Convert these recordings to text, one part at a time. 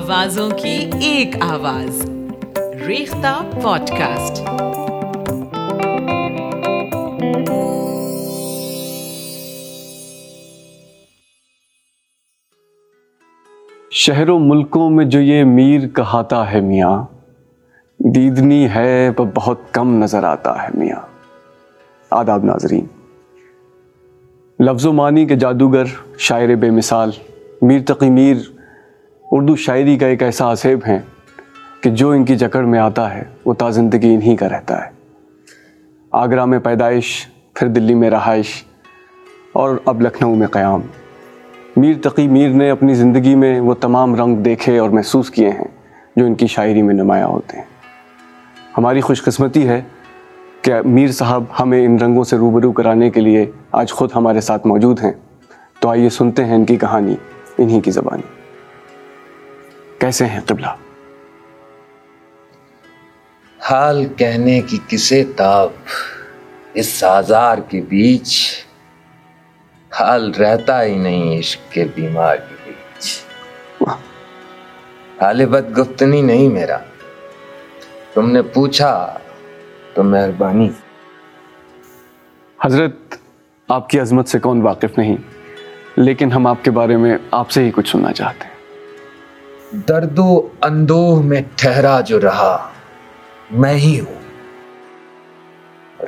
آوازوں کی ایک آواز۔ ریختہ پوڈ کاسٹ شہروں ملکوں میں جو یہ میر کہاتا ہے میاں، دیدنی ہے پر بہت کم نظر آتا ہے میاں۔ آداب ناظرین، لفظ و معنی کے جادوگر، شاعر بے مثال، میر تقی میر اردو شاعری کا ایک ایسا عصیب ہیں کہ جو ان کی جکڑ میں آتا ہے، وہ تا زندگی انہی کا رہتا ہے۔ آگرہ میں پیدائش، پھر دلی میں رہائش، اور اب لکھنؤ میں قیام۔ میر تقی میر نے اپنی زندگی میں وہ تمام رنگ دیکھے اور محسوس کیے ہیں جو ان کی شاعری میں نمایاں ہوتے ہیں۔ ہماری خوش قسمتی ہے کہ میر صاحب ہمیں ان رنگوں سے روبرو کرانے کے لیے آج خود ہمارے ساتھ موجود ہیں۔ تو آئیے سنتے ہیں ان کی کہانی، انہی کی زبانی۔ کیسے ہیں قبلہ؟ حال کہنے کی کسے تاب؟ اس سازار کے بیچ حال رہتا ہی نہیں عشق کے بیمار کے بیچ۔ حال بد گفتنی نہیں میرا۔ تم نے پوچھا تو مہربانی۔ حضرت آپ کی عظمت سے کون واقف نہیں لیکن ہم آپ کے بارے میں آپ سے ہی کچھ سننا چاہتے ہیں۔ درد و اندوہ میں ٹھہرا جو رہا میں ہی ہوں۔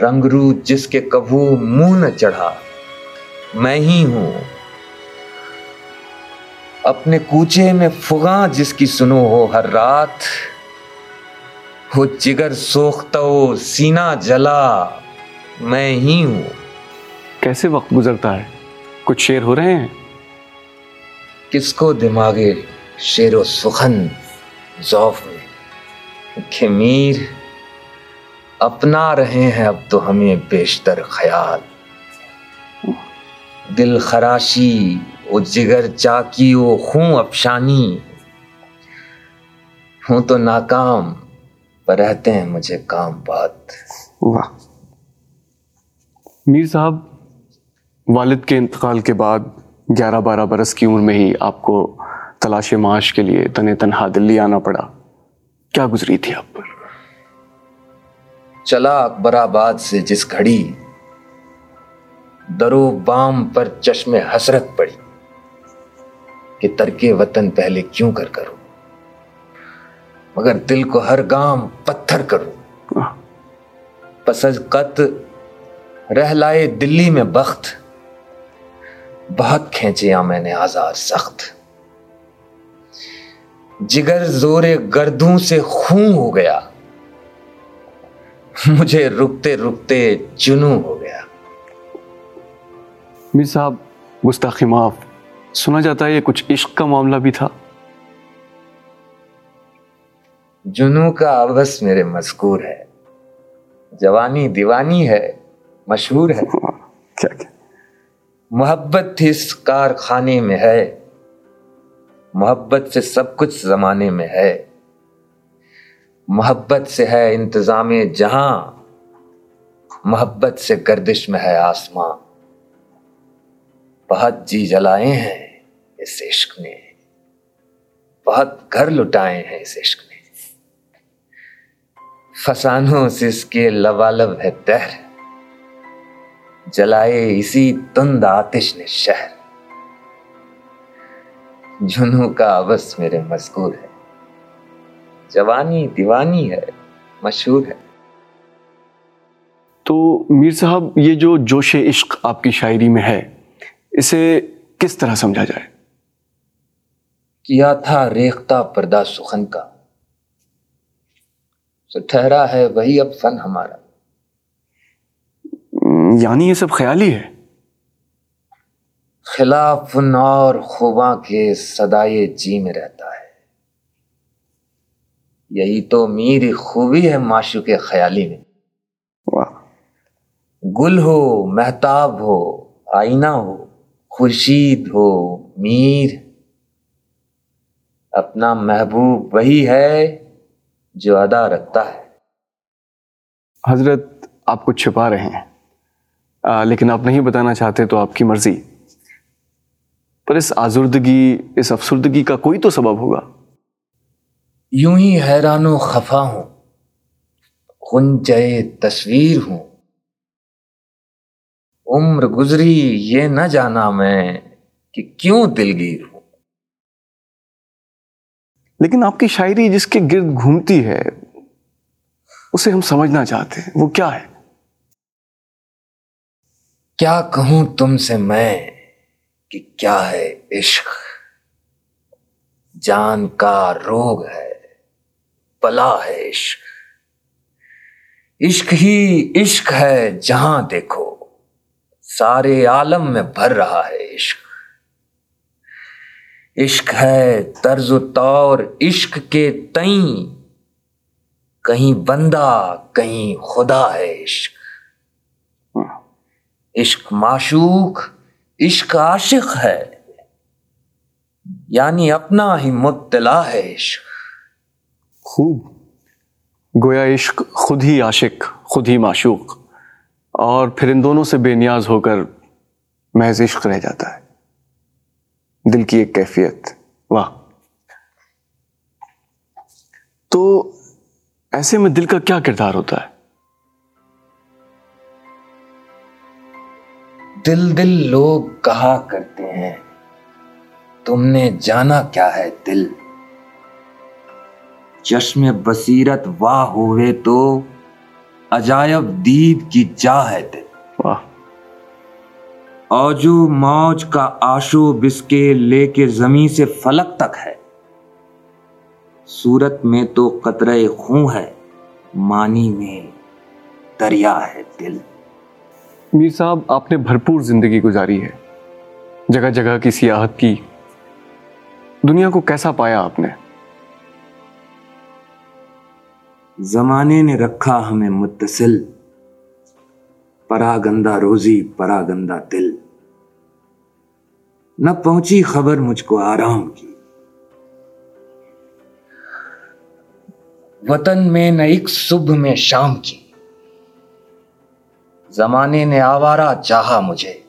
رنگ رو جس کے کبو منہ نہ چڑھا میں ہی ہوں۔ اپنے کوچے میں فغاں جس کی سنو ہو ہر رات ہو جگر سوختہ ہو سینہ جلا میں ہی ہوں۔ کیسے وقت گزرتا ہے؟ کچھ شعر ہو رہے ہیں؟ کس کو دماغے شیر و سخن ذوف میں کہ میر اپنا رہے ہیں اب تو ہمیں بیشتر خیال۔ دل خراشی او جگر چاکی او خون افشانی۔ ہوں تو ناکام، پر رہتے ہیں مجھے کام بات واہ۔ میر صاحب، والد کے انتقال کے بعد گیارہ بارہ برس کی عمر میں ہی آپ کو تلاش معاش کے لیے تن تنہا دلی آنا پڑا۔ کیا گزری تھی آپ پر؟ چلا اکبر آباد سے جس گھڑی درو بام پر چشم حسرت پڑی کہ ترک وطن پہلے کیوں کر کروں۔ مگر دل کو ہر گام پتھر کروں۔ پسج قط رہ لائے دلی میں بخت بہت کھینچیا میں نے آزار سخت۔ جگر زور گردوں سے خون ہو گیا۔ مجھے رکتے رکتے جنو ہو گیا۔ میر صاحب گستاخی معاف۔ سنا جاتا ہے یہ کچھ عشق کا معاملہ بھی تھا۔ جنو کا آبس میرے مذکور ہے۔ جوانی دیوانی ہے مشہور ہے۔ کیا؟ محبت اس کارخانے میں ہے۔ محبت سے سب کچھ زمانے میں ہے۔ محبت سے ہے انتظام جہاں، محبت سے گردش میں ہے آسمان بہت جی جلائے ہیں اس عشق نے۔ بہت گھر لٹائے ہیں اس عشق نے۔ فسانوں سے اس کے لبالب ہے تہر جلائے اسی تند آتش نے شہر۔ جنو کا آبس میرے مذکور ہے۔ جوانی دیوانی ہے مشہور ہے۔ تو میر صاحب یہ جو جوش عشق آپ کی شاعری میں ہے اسے کس طرح سمجھا جائے؟ کیا تھا ریختہ پردہ سخن کا؟ سو ٹھہرا ہے وہی اب فن ہمارا۔ یعنی یہ سب خیالی ہے؟ خلاف اور خوباں کے صدائے جی میں رہتا ہے۔ یہی تو میری خوبی ہے معشوق خیالی میں۔ گل ہو محتاب ہو آئینہ ہو خورشید ہو میر۔ اپنا محبوب وہی ہے جو ادا رکھتا ہے۔ حضرت آپ کچھ چھپا رہے ہیں۔ آ, لیکن آپ نہیں بتانا چاہتے تو آپ کی مرضی۔ پر اس آزردگی اس افسردگی کا کوئی تو سبب ہوگا۔ یوں ہی حیران و خفا ہوں خنچے تصویر ہوں۔ عمر گزری یہ نہ جانا میں کہ کیوں دلگیر ہوں۔ لیکن آپ کی شاعری جس کے گرد گھومتی ہے اسے ہم سمجھنا چاہتے ہیں۔ وہ کیا ہے؟ کیا کہوں تم سے میں؟ کہ کیا ہے عشق؟ جان کا روگ ہے، پلا ہے عشق۔ عشق ہی عشق ہے جہاں دیکھو، سارے عالم میں بھر رہا ہے عشق۔ عشق ہے طرز و طور عشق کے تئیں۔ کہیں بندہ، کہیں خدا ہے عشق۔ عشق معشوق عشق عاشق ہے۔ یعنی اپنا ہی مطلع ہے عشق۔ خوب۔ گویا عشق خود ہی عاشق، خود ہی معشوق۔ اور پھر ان دونوں سے بے نیاز ہو کر محض عشق رہ جاتا ہے۔ دل کی ایک کیفیت۔ واہ۔ تو ایسے میں دل کا کیا کردار ہوتا ہے؟ دل دل لوگ کہا کرتے ہیں تم نے جانا کیا ہے دل؟ چشم بصیرت واہ ہوئے تو عجائب دید کی جا ہے دل۔ اوجو موج کا آشو بسکے لے کے زمین سے فلک تک ہے۔ صورت میں تو قطرہ خوں ہے مانی میں دریا ہے دل۔ میر صاحب، آپ نے بھرپور زندگی گزاری ہے۔ جگہ جگہ کی سیاحت کی۔ دنیا کو کیسا پایا آپ نے؟ زمانے نے رکھا ہمیں متصل۔ پرا گندا روزی پرا گندا دل۔ نہ پہنچی خبر مجھ کو آرام کی۔ وطن میں نہ ایک صبح میں شام کی۔ زمانے نے آوارہ چاہا مجھے۔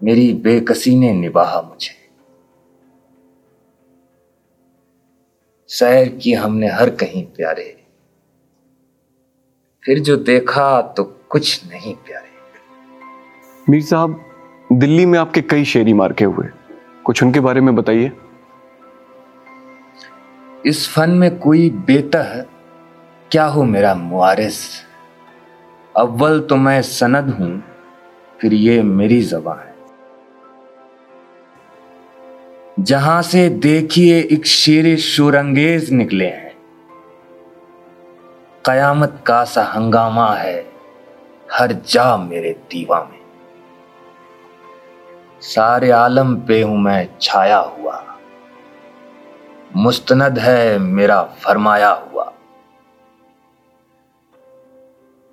میری بے کسی نے نباہا مجھے۔ سیر کی ہم نے ہر کہیں پیارے۔ پھر جو دیکھا تو کچھ نہیں پیارے۔ میر صاحب دلی میں آپ کے کئی شیری مارکے ہوئے۔ کچھ ان کے بارے میں بتائیے۔ اس فن میں کوئی بیتہ ہے؟ کیا ہو میرا معارث اول تو میں سند ہوں، پھر یہ میری زبان ہے۔ جہاں سے دیکھیے ایک شیر شورنگیز نکلے ہیں۔ قیامت کا سا ہنگامہ ہے ہر جا میرے دیوا میں۔ سارے عالم پہ ہوں میں چھایا ہوا۔ مستند ہے میرا فرمایا ہوا۔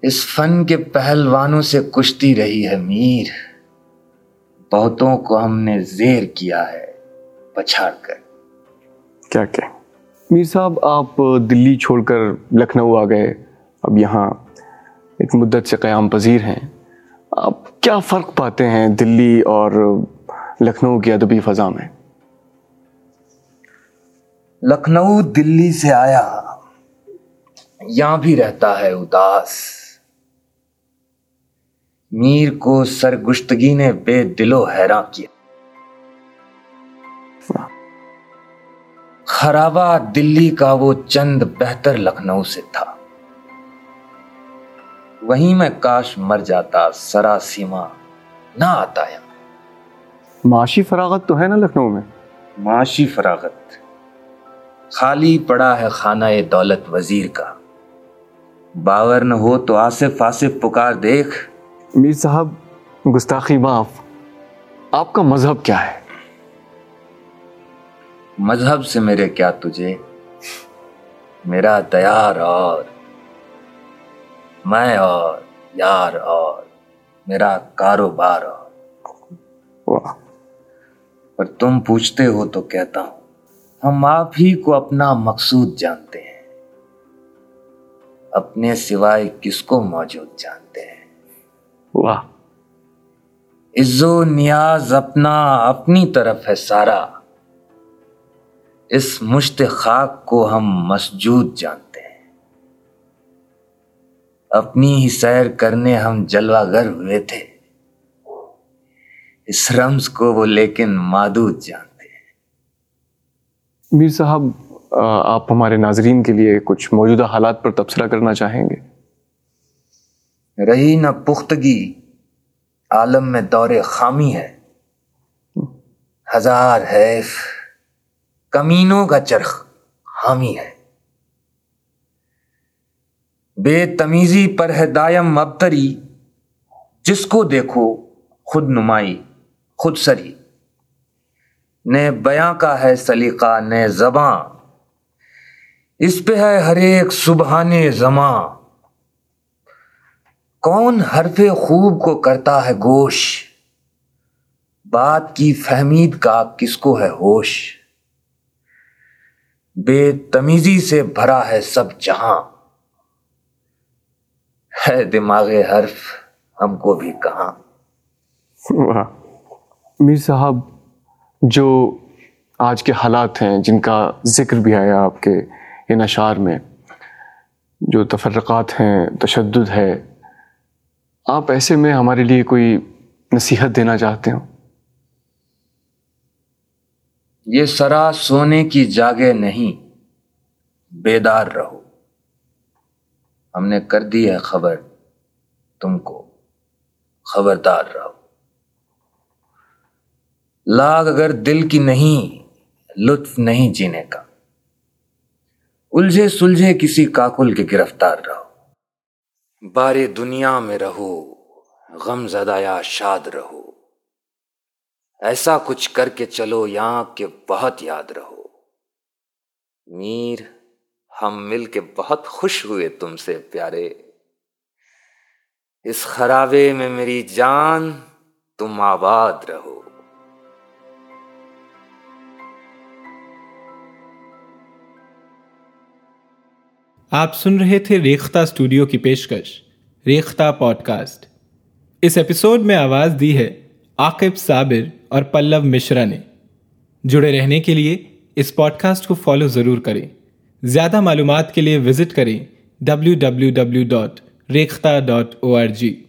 اس فن کے پہلوانوں سے کشتی رہی ہے میر۔ بہتوں کو ہم نے زیر کیا ہے پچھاڑ کر۔ کیا کہ؟ میر صاحب آپ دلی چھوڑ کر لکھنؤ آ گئے۔ اب یہاں ایک مدت سے قیام پذیر ہیں۔ آپ کیا فرق پاتے ہیں دلی اور لکھنؤ کی ادبی فضا میں؟ لکھنؤ دلی سے آیا یہاں بھی رہتا ہے اداس۔ میر کو سرگشتگی نے بے دل و حیران کیا۔ خرابہ دلی کا وہ چند بہتر لکھنؤ سے تھا۔ وہیں میں کاش مر جاتا سرا سیما نہ آتا ہے معاشی فراغت تو ہے نا لکھنؤ میں؟ معاشی فراغت۔ خالی پڑا ہے خانہ دولت وزیر کا۔ باور نہ ہو تو آصف آصف پکار دیکھ۔ میر صاحب گستاخی معاف۔ آپ کا مذہب کیا ہے؟ مذہب سے میرے کیا تجھے؟ میرا دیار اور میں اور یار اور میرا کاروبار اور۔ پر تم پوچھتے ہو تو کہتا ہوں ہم آپ ہی کو اپنا مقصود جانتے ہیں۔ اپنے سوائے کس کو موجود جانتے ہیں؟ واہ۔ عز و نیاز اپنا اپنی طرف ہے سارا۔ اس مشت خاک کو ہم مسجود جانتے ہیں۔ اپنی ہی سیر کرنے ہم جلوہ گر ہوئے تھے۔ اس رمز کو وہ لیکن مادود جانتے ہیں۔ میر صاحب آپ ہمارے ناظرین کے لیے کچھ موجودہ حالات پر تبصرہ کرنا چاہیں گے؟ رہی نہ پختگی، عالم میں دور خامی ہے۔ ہزار حیف، کمینوں کا چرخ حامی ہے۔ بے تمیزی پر ہے دائم مبتری، جس کو دیکھو خود نمائی، خود سری۔ نئے بیاں کا ہے سلیقہ، نئے زباں۔ اس پہ ہے ہر ایک سبحان زماں۔ کون حرف خوب کو کرتا ہے گوش؟ بات کی فہمید کا کس کو ہے ہوش؟ بے تمیزی سے بھرا ہے سب جہاں۔ ہے دماغ حرف ہم کو بھی کہاں۔ میر صاحب، جو آج کے حالات ہیں، جن کا ذکر بھی آیا آپ کے ان اشعار میں، جو تفرقات ہیں، تشدد ہے آپ ایسے میں ہمارے لیے کوئی نصیحت دینا چاہتے ہوں یہ سرا سونے کی جاگے نہیں، بیدار رہو۔ ہم نے کر دی ہے خبر، تم کو خبردار رہو۔ لاگ اگر دل کی نہیں، لطف نہیں جینے کا۔ الجھے سلجھے کسی کاکل کے گرفتار رہو۔ بارے دنیا میں رہو، غم زدایا شاد رہو۔ ایسا کچھ کر کے چلو یہاں کہ بہت یاد رہو۔ میر، ہم مل کے بہت خوش ہوئے تم سے پیارے۔ اس خرابے میں میری جان، تم آباد رہو۔ آپ سن رہے تھے ریختہ اسٹوڈیو کی پیشکش، ریختہ پوڈ کاسٹ اس ایپیسوڈ میں آواز دی ہے عاقب صابر اور پلو مشرا نے۔ جڑے رہنے کے لیے اس پوڈ کاسٹ کو فالو ضرور کریں۔ زیادہ معلومات کے لیے وزٹ کریں۔ W W W dot Rekhta dot O R G